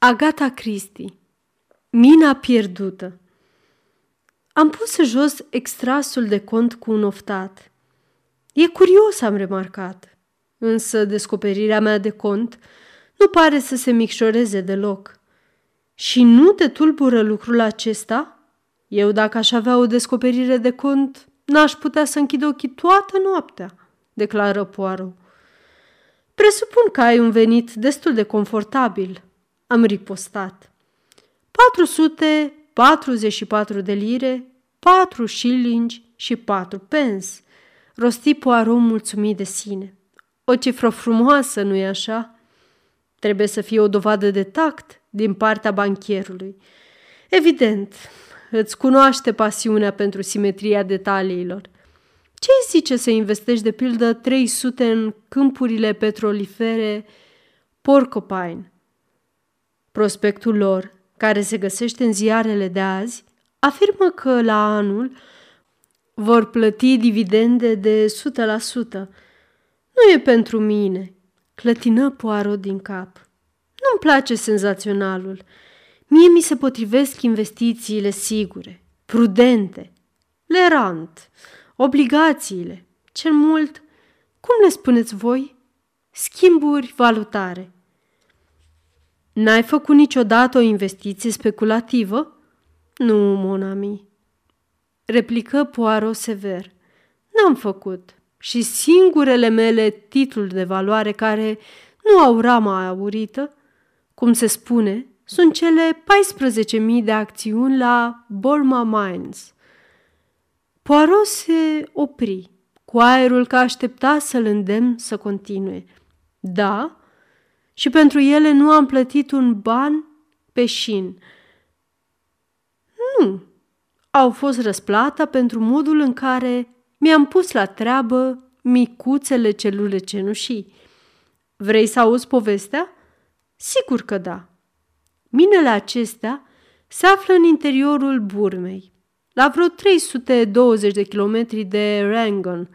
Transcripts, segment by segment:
Agata Christie Mina pierdută Am pus jos extrasul de cont cu un oftat. E curios, am remarcat, însă descoperirea mea de cont nu pare să se micșoreze deloc. Și nu te tulbură lucrul acesta? Eu, dacă aș avea o descoperire de cont, n-aș putea să închid ochii toată noaptea, declară Poirot. Presupun că ai un venit destul de confortabil, am ripostat. 444 de lire, 4 shillingi și 4 pens, rosti Poirot mulțumit de sine. O cifră frumoasă, nu-i așa? Trebuie să fie o dovadă de tact din partea bancherului. Evident, îți cunoaște pasiunea pentru simetria detaliilor. Ce zice să investești de pildă 300 în câmpurile petrolifere Porcopine? Prospectul lor, care se găsește în ziarele de azi, afirmă că la anul vor plăti dividende de 100%. Nu e pentru mine, clătină Poirot din cap. Nu-mi place senzaționalul. Mie mi se potrivesc investițiile sigure, prudente, lerant, obligațiile, cel mult, cum le spuneți voi, schimburi valutare. N-ai făcut niciodată o investiție speculativă? Nu, monami, replică Poirot sever. N-am făcut și singurele mele titluri de valoare care nu au rama aurită, cum se spune, sunt cele 14.000 de acțiuni la Borma Mines. Poirot se opri, cu aerul că aștepta să-l îndemn să continue. Da, și pentru ele nu am plătit un ban pe șin. Nu, au fost răsplata pentru modul în care mi-am pus la treabă micuțele celule cenușii. Vrei să auzi povestea? Sigur că da. Minele acestea se află în interiorul Burmei, la vreo 320 de kilometri de Rangon.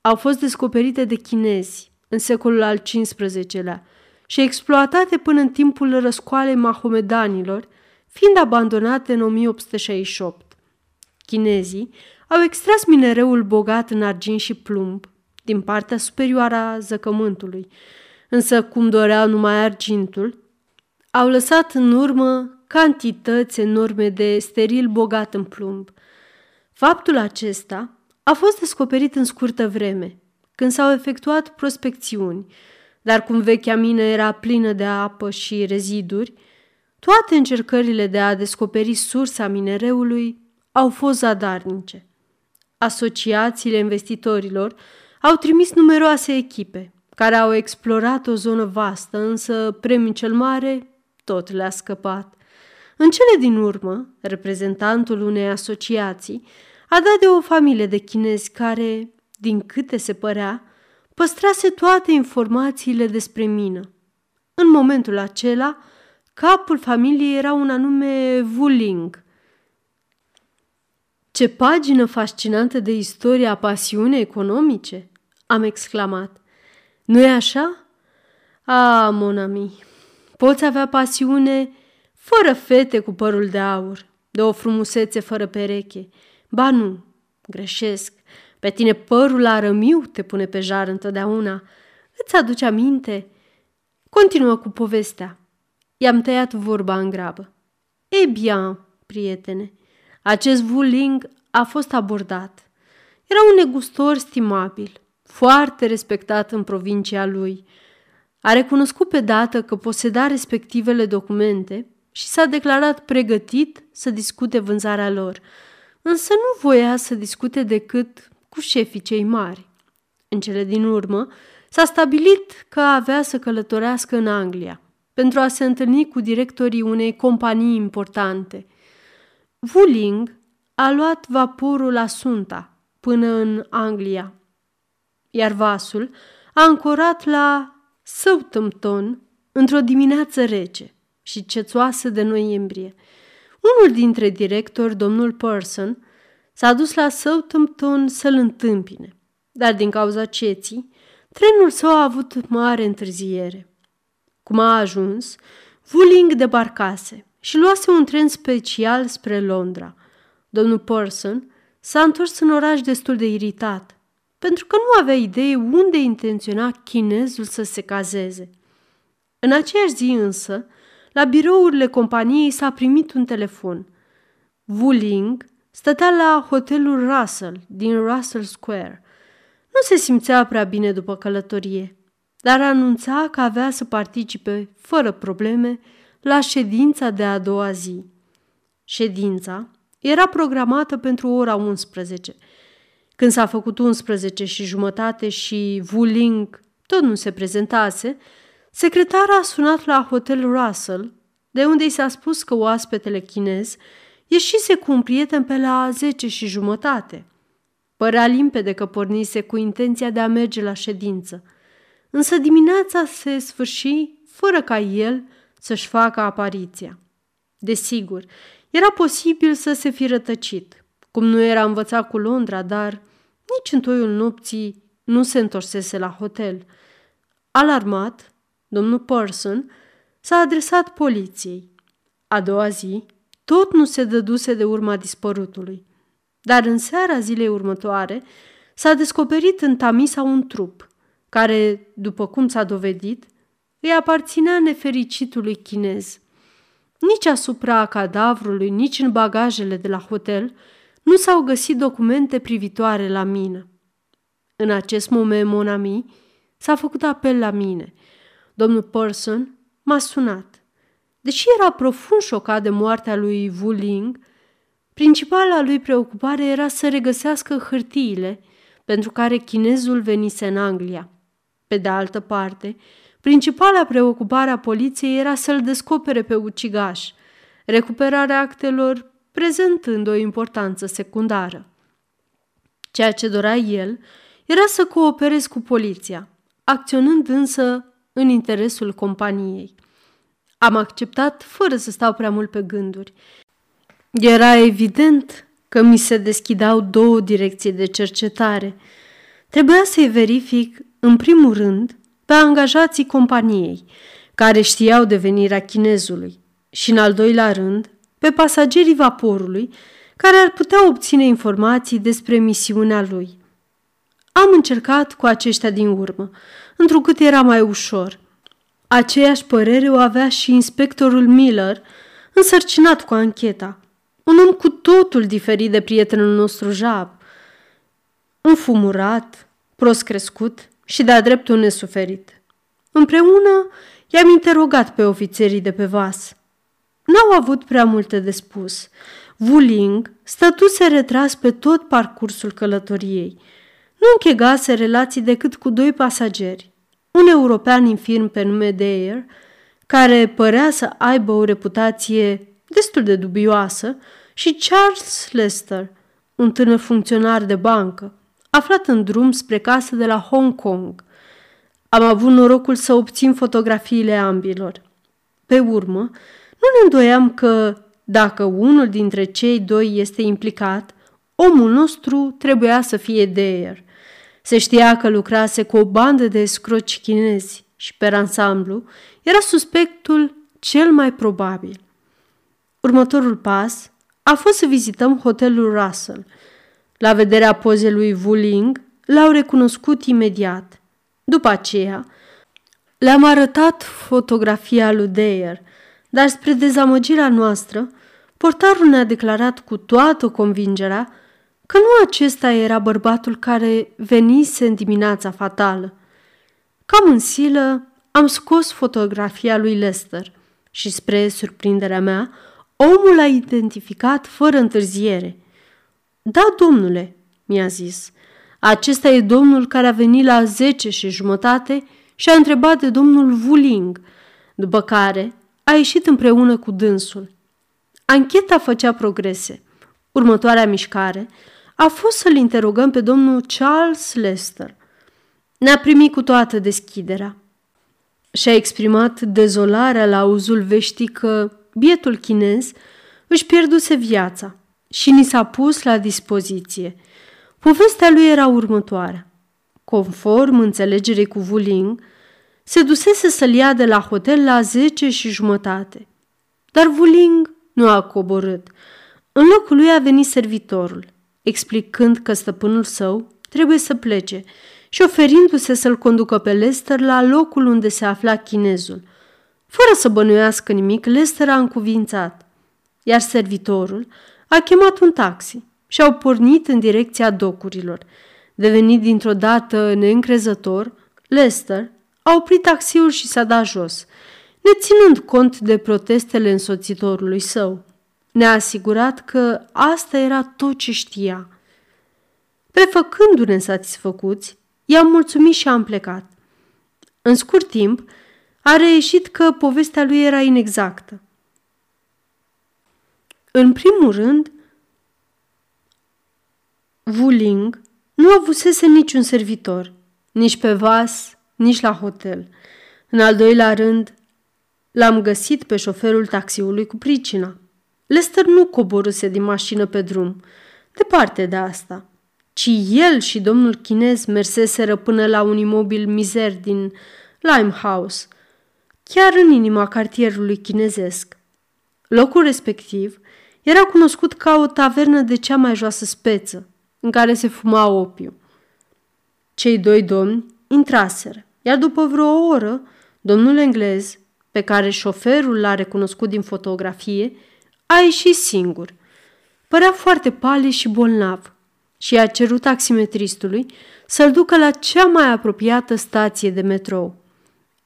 Au fost descoperite de chinezi în secolul al XV-lea și exploatate până în timpul răscoalei mahomedanilor, fiind abandonate în 1868. Chinezii au extras minereul bogat în argint și plumb din partea superioară a zăcământului, însă cum doreau numai argintul, au lăsat în urmă cantități enorme de steril bogat în plumb. Faptul acesta a fost descoperit în scurtă vreme, când s-au efectuat prospecțiuni, dar cum vechea mină era plină de apă și reziduri, toate încercările de a descoperi sursa minereului au fost zadarnice. Asociațiile investitorilor au trimis numeroase echipe, care au explorat o zonă vastă, însă premiul cel mare tot le-a scăpat. În cele din urmă, reprezentantul unei asociații a dat de o familie de chinezi care, din câte se părea, păstrase toate informațiile despre mină. În momentul acela, capul familiei era un anume Wuling. Ce pagină fascinantă de istoria pasiunii economice! Am exclamat. Nu e așa? A, monami, poți avea pasiune fără fete cu părul de aur, de o frumusețe fără pereche. Ba nu, greșesc. Pe tine părul arămiu te pune pe jar întotdeauna. Îți aduce aminte? Continuă cu povestea. I-am tăiat vorba în grabă. E bine, prietene, acest Wuling a fost abordat. Era un negustor stimabil, foarte respectat în provincia lui. A recunoscut pe dată că poseda respectivele documente și s-a declarat pregătit să discute vânzarea lor, însă nu voia să discute decât cu șefii cei mari. În cele din urmă, s-a stabilit că avea să călătorească în Anglia pentru a se întâlni cu directorii unei companii importante. Wuling a luat vaporul Asunta până în Anglia, iar vasul a ancorat la Southampton într-o dimineață rece și cețoasă de noiembrie. Unul dintre directori, domnul Person, S-a dus la Southampton să-l întâmpine, dar din cauza ceții, trenul său a avut mare întârziere. Cum a ajuns, Wuling debarcase și luase un tren special spre Londra. Domnul Person s-a întors în oraș destul de iritat, pentru că nu avea idee unde intenționa chinezul să se cazeze. În aceeași zi însă, la birourile companiei s-a primit un telefon. Wuling stătea la hotelul Russell din Russell Square. Nu se simțea prea bine după călătorie, dar anunța că avea să participe, fără probleme, la ședința de a doua zi. Ședința era programată pentru ora 11. Când s-a făcut 11 și jumătate și Wuling tot nu se prezentase, secretara a sunat la hotel Russell, de unde i s-a spus că oaspetele chinez ieșise cu un prieten pe la 10 și jumătate. Părea limpede că pornise cu intenția de a merge la ședință, însă dimineața se sfârși fără ca el să-și facă apariția. Desigur, era posibil să se fi rătăcit, cum nu era învățat cu Londra, dar nici în toiul nopții nu se întorsese la hotel. Alarmat, domnul Person s-a adresat poliției. A doua zi, tot nu se dăduse de urma dispărutului. Dar în seara zilei următoare s-a descoperit în Tamisa un trup, care, după cum s-a dovedit, îi aparținea nefericitului chinez. Nici asupra cadavrului, nici în bagajele de la hotel nu s-au găsit documente privitoare la mină. În acest moment, Monami s-a făcut apel la mine. Domnul Person m-a sunat. Deși era profund șocat de moartea lui Wu Ling, principala lui preocupare era să regăsească hârtiile pentru care chinezul venise în Anglia. Pe de altă parte, Principala preocupare a poliției era să-l descopere pe ucigaș, recuperarea actelor prezentând o importanță secundară. Ceea ce dorea el era să coopereze cu poliția, acționând însă în interesul companiei. Am acceptat fără să stau prea mult pe gânduri. Era evident că mi se deschidau două direcții de cercetare. Trebuia să-i verific, în primul rând, pe angajații companiei, care știau de venirea chinezului, și în al doilea rând, pe pasagerii vaporului, care ar putea obține informații despre misiunea lui. Am încercat cu aceștia din urmă, întrucât era mai ușor. Aceeași părere o avea și inspectorul Miller, însărcinat cu ancheta, un om cu totul diferit de prietenul nostru Jab. Înfumurat, prost crescut, și de-a dreptul nesuferit. Împreună i-am interogat pe ofițerii de pe vas. N-au avut prea multe de spus. Wuling stătuse retras pe tot parcursul călătoriei. Nu închegase relații decât cu doi pasageri, un european infirm pe nume Deyer, care părea să aibă o reputație destul de dubioasă, și Charles Lester, un tânăr funcționar de bancă, aflat în drum spre casă de la Hong Kong. Am avut norocul să obțin fotografiile ambilor. Pe urmă, nu ne îndoiam că, dacă unul dintre cei doi este implicat, omul nostru trebuia să fie Deyer. Se știa că lucrase cu o bandă de scroci chinezi și, pe ansamblu, era suspectul cel mai probabil. Următorul pas a fost să vizităm hotelul Russell – la vederea pozei lui Wuling, l-au recunoscut imediat. După aceea, le-am arătat fotografia lui Deyer, dar spre dezamăgirea noastră, portarul ne-a declarat cu toată convingerea că nu acesta era bărbatul care venise în dimineața fatală. Cam în silă am scos fotografia lui Lester și, spre surprinderea mea, omul a identificat fără întârziere – da, domnule, mi-a zis. Acesta e domnul care a venit la zece și jumătate și a întrebat de domnul Wuling, după care a ieșit împreună cu dânsul. Ancheta făcea progrese. Următoarea mișcare a fost să-l interogăm pe domnul Charles Lester. Ne-a primit cu toată deschiderea. Și-a exprimat dezolarea la auzul veștii că bietul chinez își pierduse viața și ni s-a pus la dispoziție. Povestea lui era următoarea. Conform înțelegerii cu Wuling, se dusese să-l ia de la hotel la zece și jumătate. Dar Vuling nu a coborât. În locul lui a venit servitorul, explicând că stăpânul său trebuie să plece și oferindu-se să-l conducă pe Lester la locul unde se afla chinezul. Fără să bănuiască nimic, Lester a încuvințat, iar servitorul a chemat un taxi și au pornit în direcția docurilor. Devenit dintr-o dată neîncrezător, Lester a oprit taxiul și s-a dat jos, neținând cont de protestele însoțitorului său. Ne-a asigurat că asta era tot ce știa. Prefăcându-ne satisfăcuți, i-am mulțumit și am plecat. În scurt timp, a reieșit că povestea lui era inexactă. În primul rând, Wuling nu avusese niciun servitor, nici pe vas, nici la hotel. În al doilea rând, l-am găsit pe șoferul taxiului cu pricina. Lester nu coboruse din mașină pe drum, departe de asta, ci el și domnul chinez merseseră până la un imobil mizer din Limehouse, chiar în inima cartierului chinezesc. Locul respectiv era cunoscut ca o tavernă de cea mai joasă speță, în care se fuma opiu. Cei doi domni intraseră, iar după vreo oră, domnul englez, pe care șoferul l-a recunoscut din fotografie, a ieșit singur. Părea foarte pale și bolnav și a cerut taximetristului să-l ducă la cea mai apropiată stație de metrou.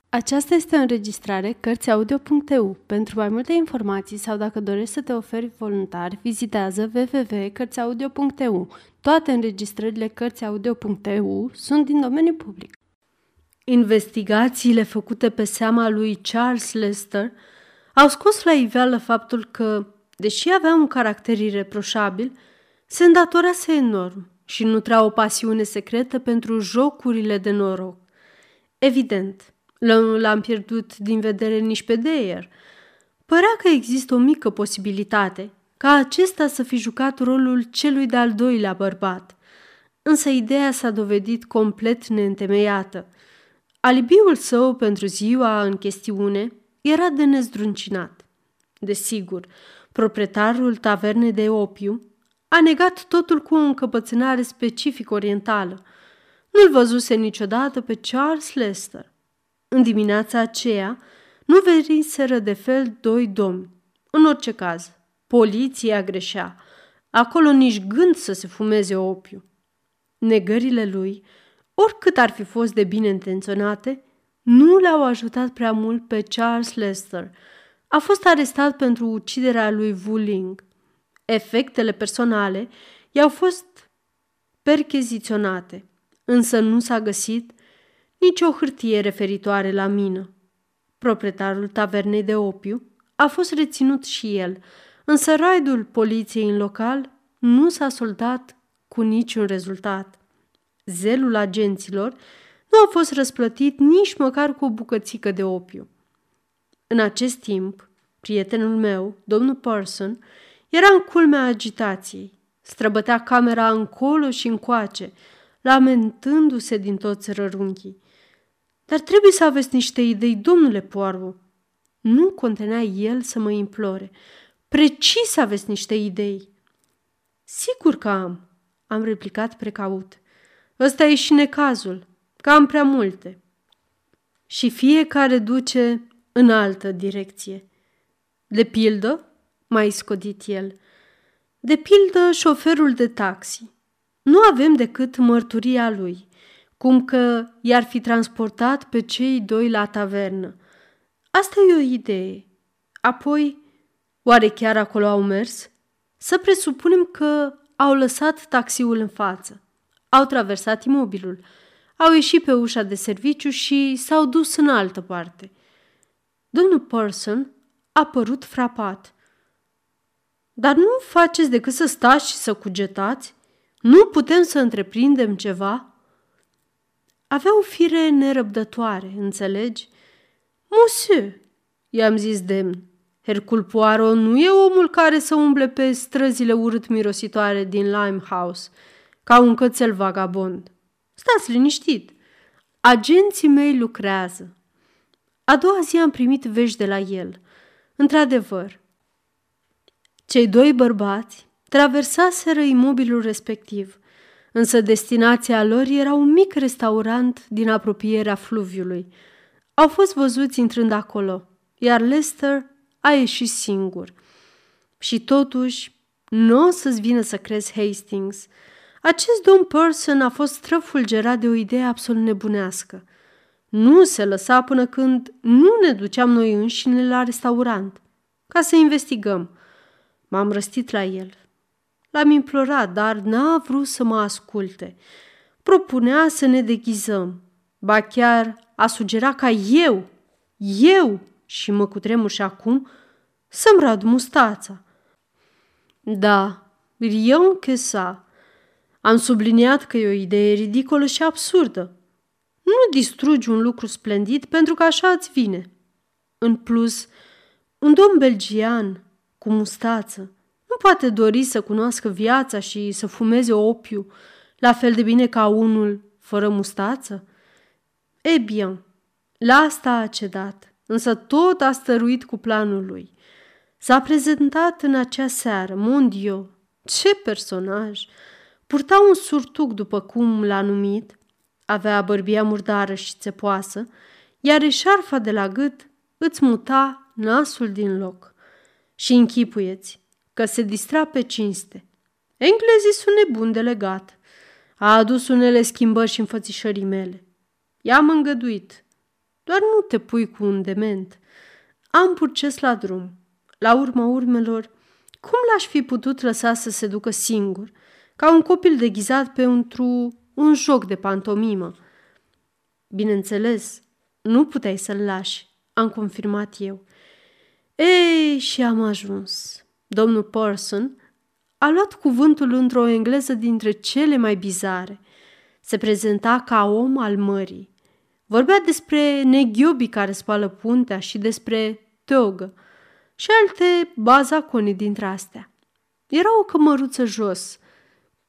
Aceasta este o înregistrare Cărțiaudio.eu. Pentru mai multe informații sau dacă dorești să te oferi voluntar, vizitează www.cărțiaudio.eu. Toate înregistrările Cărțiaudio.eu sunt din domeniu public. Investigațiile făcute pe seama lui Charles Lester au scos la iveală faptul că, deși avea un caracter ireproșabil, se îndatorase enorm și nutrea o pasiune secretă pentru jocurile de noroc. Evident, nu l-am pierdut din vedere nici pe Deyer. Părea că există o mică posibilitate ca acesta să fi jucat rolul celui de-al doilea bărbat. Însă ideea s-a dovedit complet neîntemeiată. Alibiul său pentru ziua în chestiune era de nezdruncinat. Desigur, proprietarul tavernei de opiu a negat totul cu o încăpățânare specific orientală. Nu-l văzuse niciodată pe Charles Lester. În dimineața aceea nu veniseră de fel doi domni. În orice caz, poliția greșea. Acolo nici gând să se fumeze opiu. Negările lui, oricât ar fi fost de bine intenționate, nu l-au ajutat prea mult pe Charles Lester. A fost arestat pentru uciderea lui Wuling. Efectele personale i-au fost percheziționate, însă nu s-a găsit nici o hârtie referitoare la mină. Proprietarul tavernei de opiu a fost reținut și el, însă raidul poliției în local nu s-a soldat cu niciun rezultat. Zelul agenților nu a fost răsplătit nici măcar cu o bucățică de opiu. În acest timp, prietenul meu, domnul Person, era în culmea agitației. Străbătea camera încolo și încoace, lamentându-se din toți rărunchii. Dar trebuie să aveți niște idei, domnule Poarvo. Nu contenea el să mă implore. Precis aveți niște idei. Sigur că am, am replicat precaut. Ăsta e și necazul, că am prea multe. Și fiecare duce în altă direcție. De pildă, mai scodit el, de pildă șoferul de taxi. Nu avem decât mărturia lui – cum că i-ar fi transportat pe cei doi la tavernă. Asta e o idee. Apoi, oare chiar acolo au mers? Să presupunem că au lăsat taxiul în față, au traversat imobilul, au ieșit pe ușa de serviciu și s-au dus în altă parte. Domnul Person a părut frapat. Dar nu faceți decât să stați și să cugetați? Nu putem să întreprindem ceva?" Avea o fire nerăbdătoare, înțelegi? Monsieur, i-am zis demn, Hercul Poirot nu e omul care să umble pe străzile urât mirositoare din Limehouse, ca un cățel vagabond. Stați liniștit. Agenții mei lucrează. A doua zi am primit vești de la el. Într-adevăr, cei doi bărbați traversaseră imobilul respectiv, însă destinația lor era un mic restaurant din apropierea fluviului. Au fost văzuți intrând acolo, iar Lester a ieșit singur. Și totuși, nu o să-ți vină să crezi Hastings. Acest domn Person a fost străfulgerat de o idee absolut nebunească. Nu se lăsa până când nu ne duceam noi înșine la restaurant, ca să investigăm. M-am răstit la el. L-am implorat, dar n-a vrut să mă asculte. Propunea să ne deghizăm. Ba chiar a sugerat ca eu, eu, și mă cutremur și acum, să-mi rad mustața. Da, eu că sa. Am subliniat că e o idee ridicolă și absurdă. Nu distrugi un lucru splendid pentru că așa îți vine. În plus, un domn belgian cu mustață nu poate dori să cunoască viața și să fumeze opiu la fel de bine ca unul fără mustață? E bine, la asta a cedat, însă tot a stăruit cu planul lui. S-a prezentat în acea seară, Mondio. Ce personaj! Purta un surtuc, după cum l-a numit, avea bărbia murdară și țepoasă, iar eșarfa de la gât îți muta nasul din loc. Și închipuieți că se distra pe cinste. Englezii sunt nebuni de legat. A adus unele schimbări și înfățișării mele. I-am îngăduit. Doar nu te pui cu un dement. Am purces la drum. La urma urmelor, cum l-aș fi putut lăsa să se ducă singur, ca un copil deghizat pentru un joc de pantomimă? Bineînțeles, nu puteai să-l lași, am confirmat eu. Ei, și am ajuns. Domnul Parson a luat cuvântul într-o engleză dintre cele mai bizare. Se prezenta ca om al mării. Vorbea despre neghiobii care spală puntea și despre teogă și alte bazaconi dintre astea. Era o cămăruță jos,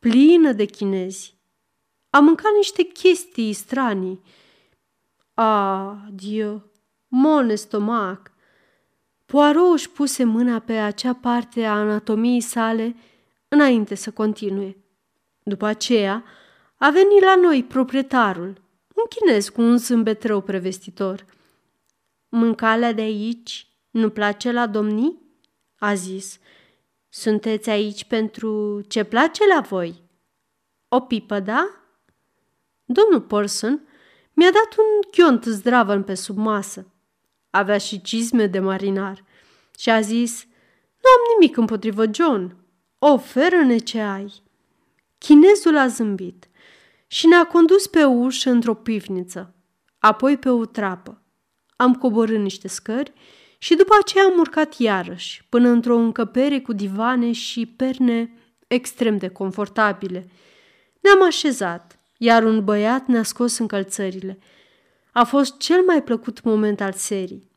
plină de chinezi. Am mâncat niște chestii stranii. Ah, Dio, mon estomac! Poirot își puse mâna pe acea parte a anatomiei sale înainte să continue. După aceea, a venit la noi proprietarul, un chinez cu un zâmbet rău prevestitor. Mâncalea de aici nu place la domnii? A zis. Sunteți aici pentru ce place la voi? O pipă, da? Domnul Porson mi-a dat un ghiont zdravăn pe sub masă. Avea și cizme de marinar și a zis, nu am nimic împotrivă, John. Oferă-ne ce ai. Chinezul a zâmbit și ne-a condus pe ușă într-o pivniță, apoi pe o trapă. Am coborât niște scări și după aceea am urcat iarăși, până într-o încăpere cu divane și perne extrem de confortabile. Ne-am așezat, iar un băiat ne-a scos încălțările. A fost cel mai plăcut moment al serii.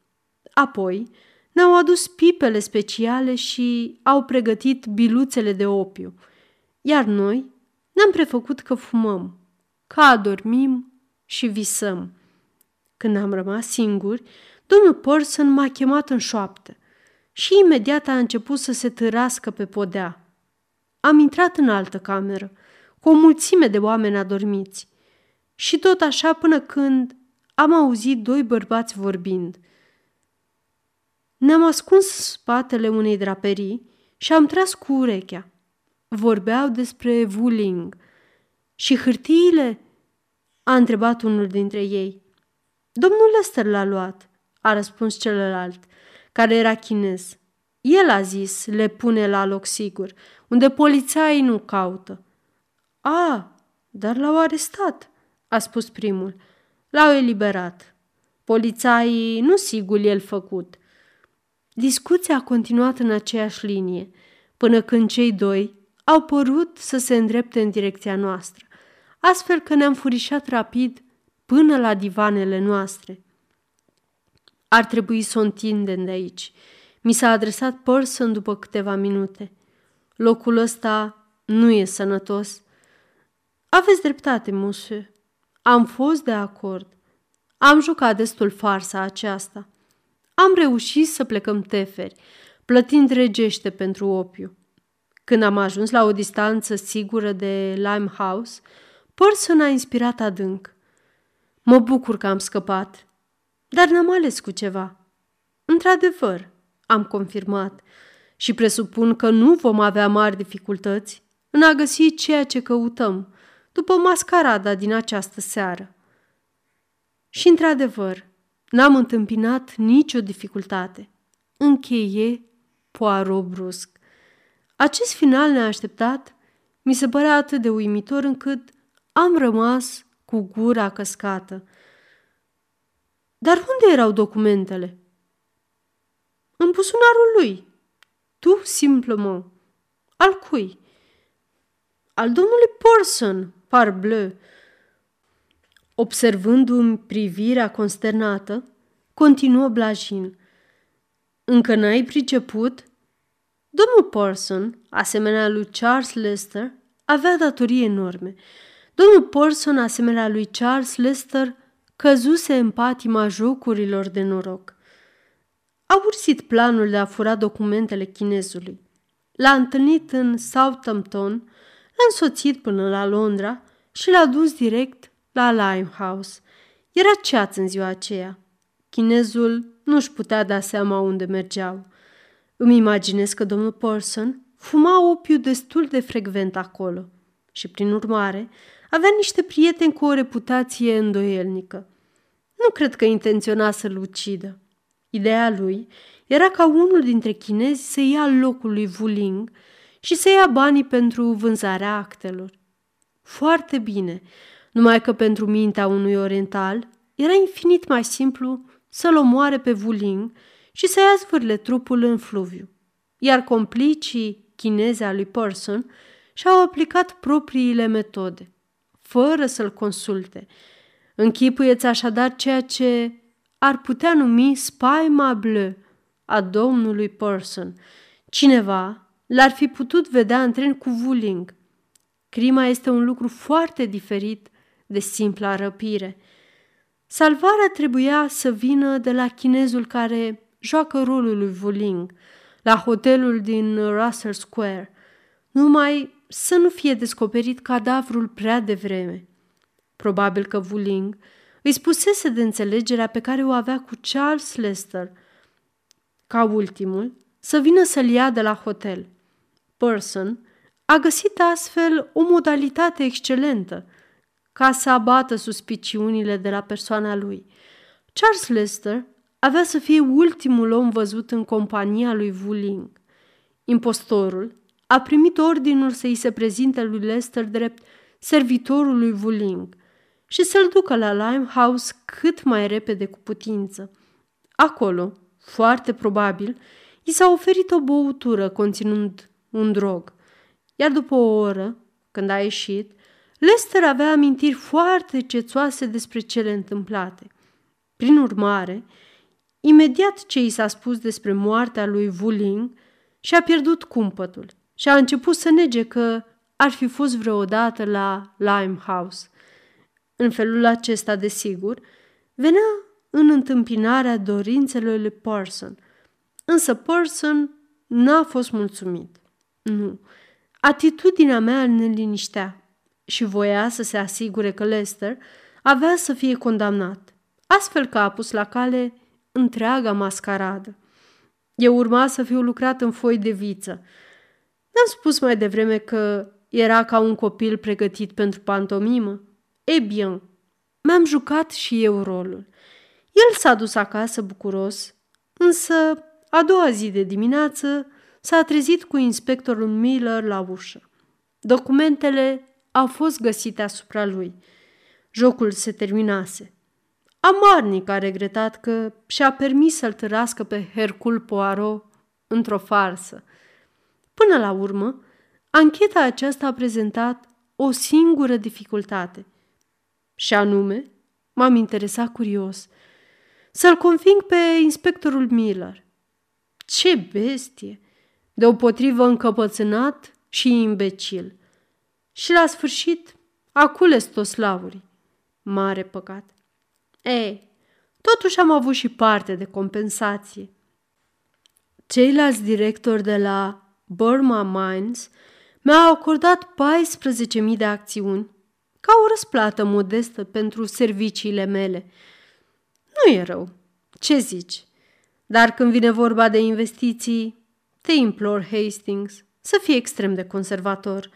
Apoi ne-au adus pipele speciale și au pregătit biluțele de opiu, iar noi ne-am prefăcut că fumăm, că adormim și visăm. Când am rămas singuri, Domnul Porson m-a chemat în șoaptă și imediat a început să se târască pe podea. Am intrat în altă cameră, cu o mulțime de oameni adormiți. Și tot așa până când am auzit doi bărbați vorbind. Ne-am ascuns spatele unei draperii și am tras cu urechea. Vorbeau despre Wuling. Și hârtiile? A întrebat unul dintre ei. Domnul Lester l-a luat a răspuns celălalt, care era chinez. El a zis, le pune la loc sigur, unde polițaii nu caută. A, dar l-au arestat, a spus primul. L-au eliberat. Polițaii nu sigur el făcut. Discuția a continuat în aceeași linie, până când cei doi au părut să se îndrepte în direcția noastră, astfel că ne-am furișat rapid până la divanele noastre. Ar trebui să o întindem de aici. Mi s-a adresat Person după câteva minute. Locul ăsta nu e sănătos. Aveți dreptate, monsieur. Am fost de acord. Am jucat destul farsa aceasta. Am reușit să plecăm teferi, plătind regește pentru opiu. Când am ajuns la o distanță sigură de Limehouse, Person a inspirat adânc. Mă bucur că am scăpat, dar n-am ales cu ceva. Într-adevăr, am confirmat și presupun că nu vom avea mari dificultăți în a găsi ceea ce căutăm după mascarada din această seară. Și, într-adevăr, n-am întâmpinat nicio dificultate. Încheie Poirot brusc. Acest final neașteptat mi se părea atât de uimitor încât am rămas cu gura căscată. Dar unde erau documentele? În buzunarul lui. Tu, mă. Al cui? Al domnului Porson, parbleu. Observându-mi privirea consternată, continuă Blajin. Încă n-ai priceput? Domnul Porson, asemenea lui Charles Lester, avea datorii enorme. Domnul Porson, asemenea lui Charles Lester, căzuse în patima jocurilor de noroc. A ursit planul de a fura documentele chinezului. L-a întâlnit în Southampton, l-a însoțit până la Londra și l-a dus direct la Limehouse. Era ceață în ziua aceea. Chinezul nu-și putea da seama unde mergeau. Îmi imaginez că domnul Person fuma opiu destul de frecvent acolo și, prin urmare, avea niște prieteni cu o reputație îndoielnică. Nu cred că intenționa să-l ucidă. Ideea lui era ca unul dintre chinezi să ia locul lui Wuling și să ia banii pentru vânzarea actelor. Foarte bine, numai că pentru mintea unui oriental era infinit mai simplu să-l omoare pe Wuling și să ia zvârle trupul în fluviu. Iar complicii chineze a lui Person și-au aplicat propriile metode, fără să-l consulte. Închipuieți așadar ceea ce ar putea numi spaima bleu a domnului Person. Cineva l-ar fi putut vedea în tren cu Wuling. Crima este un lucru foarte diferit de simpla răpire. Salvarea trebuia să vină de la chinezul care joacă rolul lui Wuling la hotelul din Russell Square, numai să nu fie descoperit cadavrul prea devreme. Probabil că Wuling îi spusese de înțelegerea pe care o avea cu Charles Lester, ca ultimul să vină să-l ia de la hotel. Person a găsit astfel o modalitate excelentă ca să abată suspiciunile de la persoana lui. Charles Lester avea să fie ultimul om văzut în compania lui Wuling. Impostorul a primit ordinul să îi se prezinte lui Lester drept servitorul lui Wuling și să-l ducă la Limehouse cât mai repede cu putință. Acolo, foarte probabil, i s-a oferit o băutură conținând un drog, iar după o oră, când a ieșit, Lester avea amintiri foarte cețoase despre cele întâmplate. Prin urmare, imediat ce i s-a spus despre moartea lui Wuling, și-a pierdut cumpătul și a început să nege că ar fi fost vreodată la Limehouse. În felul acesta, desigur, venea în întâmpinarea dorințelor lui Parson. Însă Parson n-a fost mulțumit. Nu. Atitudinea mea ne liniștea și voia să se asigure că Lester avea să fie condamnat, astfel că a pus la cale întreaga mascaradă. Eu urma să fiu lucrat în foi de viță. N-am spus mai devreme că era ca un copil pregătit pentru pantomimă? E bine, mi-am jucat și eu rolul. El s-a dus acasă bucuros, însă a doua zi de dimineață s-a trezit cu inspectorul Miller la ușă. Documentele au fost găsite asupra lui. Jocul se terminase. Amarnic a regretat că și-a permis să-l târască pe Hercul Poirot într-o farsă. Până la urmă, ancheta aceasta a prezentat o singură dificultate. Și anume, m-am interesat curios, să-l conving pe inspectorul Miller. Ce bestie! Deopotrivă încăpățânat și imbecil – și la sfârșit a cules toți lavurii. Mare păcat. Ei, Totuși am avut și parte de compensație. Ceilalți directori de la Burma Mines mi-au acordat 14.000 de acțiuni ca o răsplată modestă pentru serviciile mele. Nu e rău. Ce zici? Dar când vine vorba de investiții, te implor, Hastings, să fii extrem de conservator.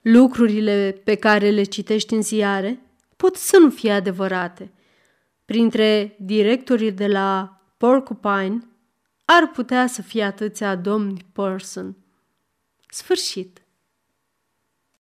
Lucrurile pe care le citești în ziare pot să nu fie adevărate. Printre directorii de la Porcupine ar putea să fie atâția domni Person. Sfârșit.